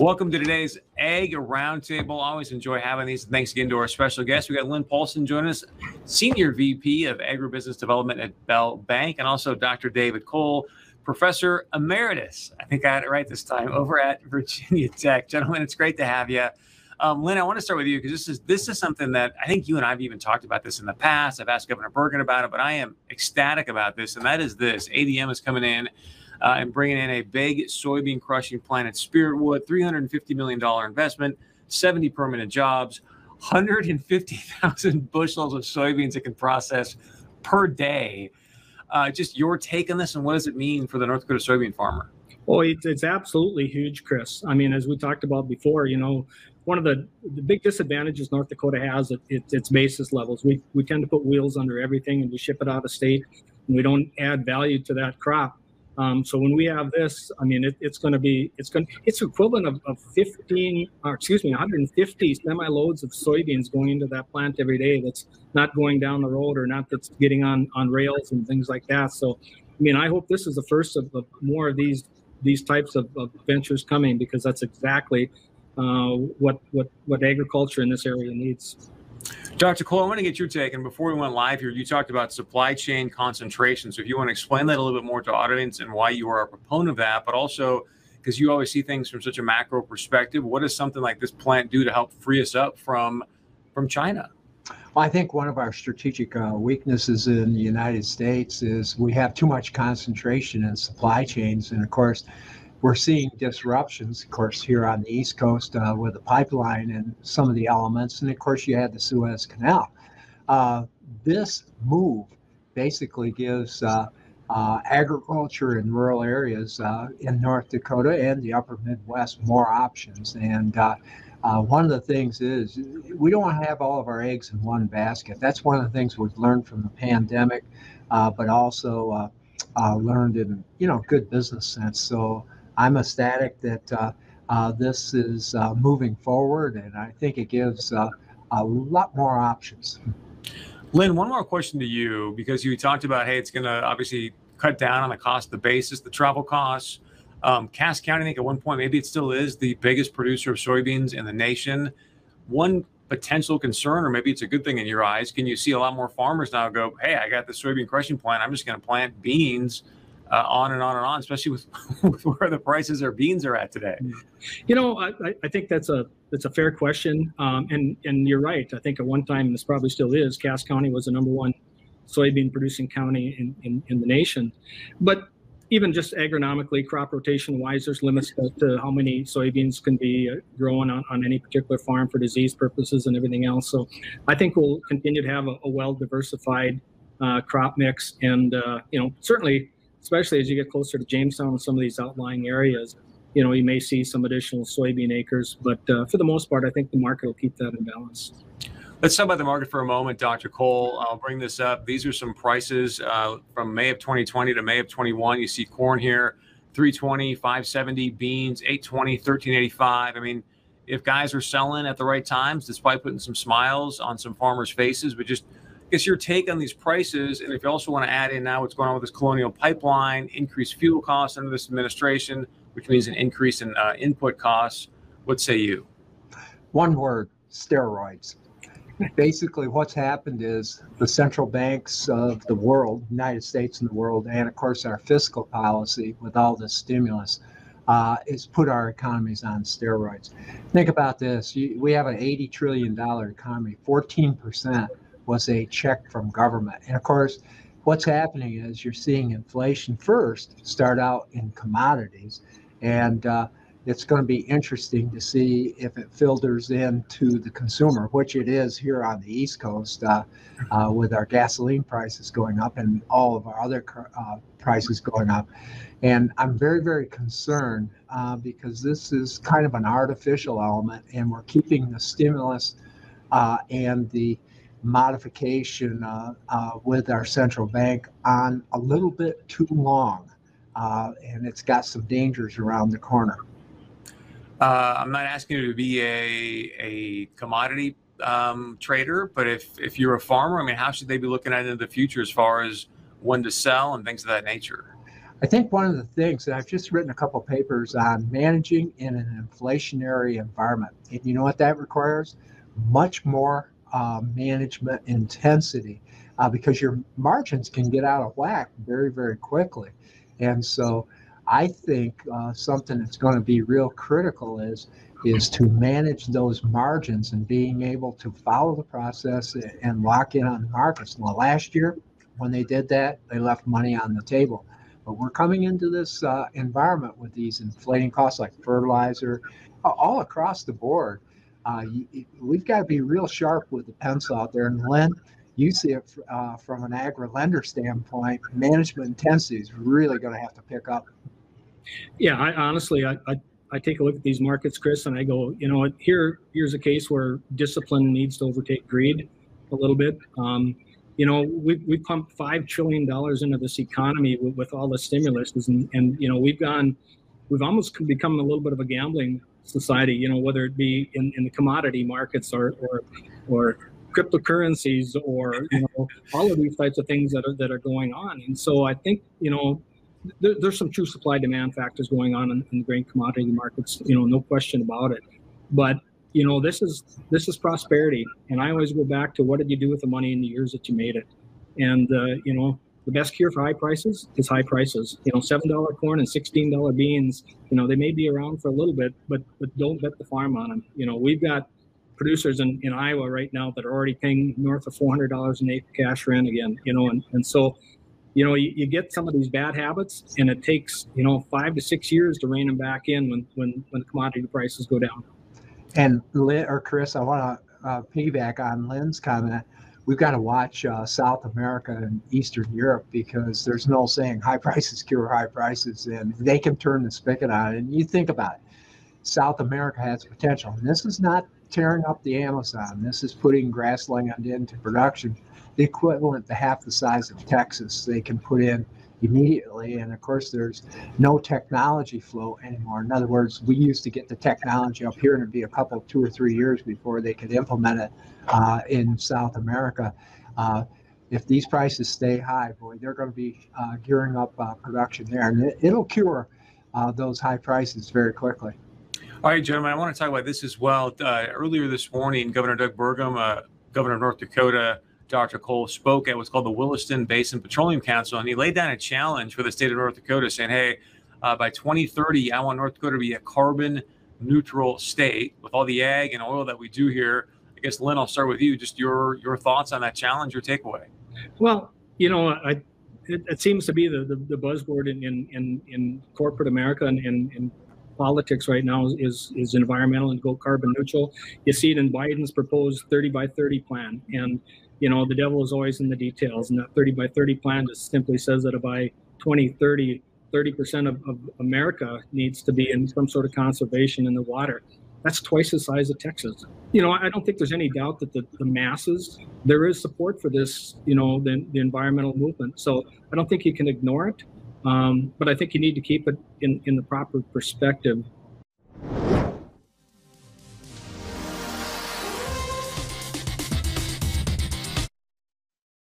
Welcome to today's Ag Roundtable. Always enjoy having these. Thanks again to our special guest. We got Lynn Paulson joining us, Senior VP of Agribusiness Development at Bell Bank, and also Dr. David Cole, Professor Emeritus. I think I had it right this time over at Virginia Tech. Gentlemen, it's great to have you. Um, Lynn, I want to start with you because this is this is something that I think you and I have even talked about this in the past. I've asked Governor Burgum about it, but I am ecstatic about this, and that is this: ADM is coming in uh, and bringing in a big soybean crushing plant at Spiritwood, $350 million investment, 70 permanent jobs, 150,000 bushels of soybeans it can process per day. Uh, just your take on this and what does it mean for the North Dakota soybean farmer? Well, it's, it's absolutely huge, Chris. I mean, as we talked about before, you know, one of the, the big disadvantages North Dakota has it, it, its basis levels. We, we tend to put wheels under everything and we ship it out of state and we don't add value to that crop. Um, so when we have this, I mean, it, it's going to be, it's going, it's equivalent of, of 15, or excuse me, 150 semi loads of soybeans going into that plant every day. That's not going down the road or not that's getting on on rails and things like that. So, I mean, I hope this is the first of, of more of these these types of, of ventures coming because that's exactly uh, what what what agriculture in this area needs. Dr. Cole, I want to get your take. And before we went live here, you talked about supply chain concentration. So if you want to explain that a little bit more to audience and why you are a proponent of that, but also because you always see things from such a macro perspective, what does something like this plant do to help free us up from from China? Well, I think one of our strategic uh, weaknesses in the United States is we have too much concentration in supply chains. And of course, we're seeing disruptions, of course, here on the East Coast uh, with the pipeline and some of the elements. And of course, you had the Suez Canal. Uh, this move basically gives uh, uh agriculture in rural areas uh, in North Dakota and the upper Midwest more options. And uh, one of the things is we don't have all of our eggs in one basket. That's one of the things we've learned from the pandemic, but also learned in you know good business sense. So I'm ecstatic that uh, uh, this is uh, moving forward, and I think it gives a lot more options. Lynn, one more question to you because you talked about, hey, it's going to obviously cut down on the cost of the basis, the travel costs. Um, Cass County, I think at one point, maybe it still is the biggest producer of soybeans in the nation. One potential concern, or maybe it's a good thing in your eyes, can you see a lot more farmers now go, hey, I got the soybean crushing plant. I'm just going to plant beans uh, on and on and on, especially with, with, where the prices of beans are at today. You know, I, I think that's a that's a fair question, um, and and you're right. I think at one time, this probably still is, Cass County was the number one soybean producing county in, in, in the nation, but even just agronomically, crop rotation wise, there's limits to, to how many soybeans can be uh, grown on, on any particular farm for disease purposes and everything else. So I think we'll continue to have a, a well diversified uh, crop mix, and uh, you know certainly especially as you get closer to Jamestown and some of these outlying areas, you know, you may see some additional soybean acres, but uh, for the most part, I think the market will keep that in balance. Let's talk about the market for a moment, Dr. Cole. I'll bring this up. These are some prices uh, from May of 2020 to May of 21. You see corn here, 320, 570, beans, 820, 1385. I mean, if guys are selling at the right times, despite putting some smiles on some farmers' faces, but just guess your take on these prices, and if you also want to add in now what's going on with this colonial pipeline, increased fuel costs under this administration, which means an increase in uh, input costs. What say you? One word: steroids. Basically, what's happened is the central banks of the world, United States and the world, and of course our fiscal policy with all this stimulus, uh, is put our economies on steroids. Think about this: we have an 80 trillion dollar economy. 14 percent was a check from government. And of course, what's happening is you're seeing inflation first start out in commodities, and uh, it's going to be interesting to see if it filters into the consumer, which it is here on the East Coast, uh, uh, with our gasoline prices going up and all of our other uh, prices going up. And I'm very, very concerned uh, because this is kind of an artificial element, and we're keeping the stimulus uh, and the modification uh, uh, with our central bank on a little bit too long, uh, and it's got some dangers around the corner. Uh, I'm not asking you to be a, a commodity um, trader, but if, if you're a farmer, I mean, how should they be looking at into the future as far as when to sell and things of that nature? I think one of the things that I've just written a couple papers on managing in an inflationary environment. And you know what that requires? Much more uh, management intensity uh, because your margins can get out of whack very, very quickly. And so I think uh, something that's going to be real critical is is to manage those margins and being able to follow the process and lock in on the markets. Last year, when they did that, they left money on the table. But we're coming into this uh, environment with these inflating costs like fertilizer, all across the board. Uh, you, we've got to be real sharp with the pencil out there. And Lynn, you see it uh, from an agri lender standpoint, management intensity is really going to have to pick up. Yeah, I honestly, I, I, I, take a look at these markets, Chris, and I go, you know, here here's a case where discipline needs to overtake greed a little bit. Um, you know, we we pumped five trillion dollars into this economy with, with all the stimulus, and, and you know, we've gone, we've almost become a little bit of a gambling society. You know, whether it be in, in the commodity markets or or or cryptocurrencies or you know all of these types of things that are that are going on. And so I think you know there, there's some true supply demand factors going on in, in the grain commodity markets. You know, no question about it. But you know this is this is prosperity, and I always go back to what did you do with the money in the years that you made it, and uh, you know the best cure for high prices is high prices. You know, seven dollar corn and sixteen dollar beans. You know, they may be around for a little bit, but but don't bet the farm on them. You know, we've got producers in, in Iowa right now that are already paying north of four hundred dollars an acre cash rent again. You know, and and so. You know, you, you get some of these bad habits, and it takes you know five to six years to rein them back in when when when the commodity prices go down. And Lynn or Chris, I want to uh, piggyback on Lynn's comment we've got to watch uh, South America and Eastern Europe because there's no saying high prices cure high prices, and they can turn the spigot on. And you think about it, South America has potential. And this is not tearing up the Amazon. This is putting grassland into production, the equivalent to half the size of Texas. They can put in immediately. And of course, there's no technology flow anymore. In other words, we used to get the technology up here and it'd be a couple, two or three years before they could implement it uh, in South America. Uh, if these prices stay high, boy, they're going to be uh, gearing up uh, production there, and it, will cure uh, those high prices very quickly. All right, gentlemen, I want to talk about this as well. Uh, earlier this morning, Governor Doug Burgum, Governor of North Dakota, Dr. Cole spoke at what's called the Williston Basin Petroleum Council, and he laid down a challenge for the state of North Dakota, saying, "Hey, uh, by 2030, I want North Dakota to be a carbon neutral state with all the ag and oil that we do here." I guess Lynn, I'll start with you. Just your your thoughts on that challenge, your takeaway. Well, you know, I it, it seems to be the, the, the buzzword in, in, in, corporate America and in, in politics right now is, is environmental and go carbon neutral. You see it in Biden's proposed 30 by 30 plan. And you know, the devil is always in the details. And that 30 by 30 plan just simply says that by 2030, 30% of, of America needs to be in some sort of conservation in the water. That's twice the size of Texas. You know, I don't think there's any doubt that the, the masses, there is support for this, you know, the, the environmental movement. So I don't think you can ignore it. Um, but I think you need to keep it in, in the proper perspective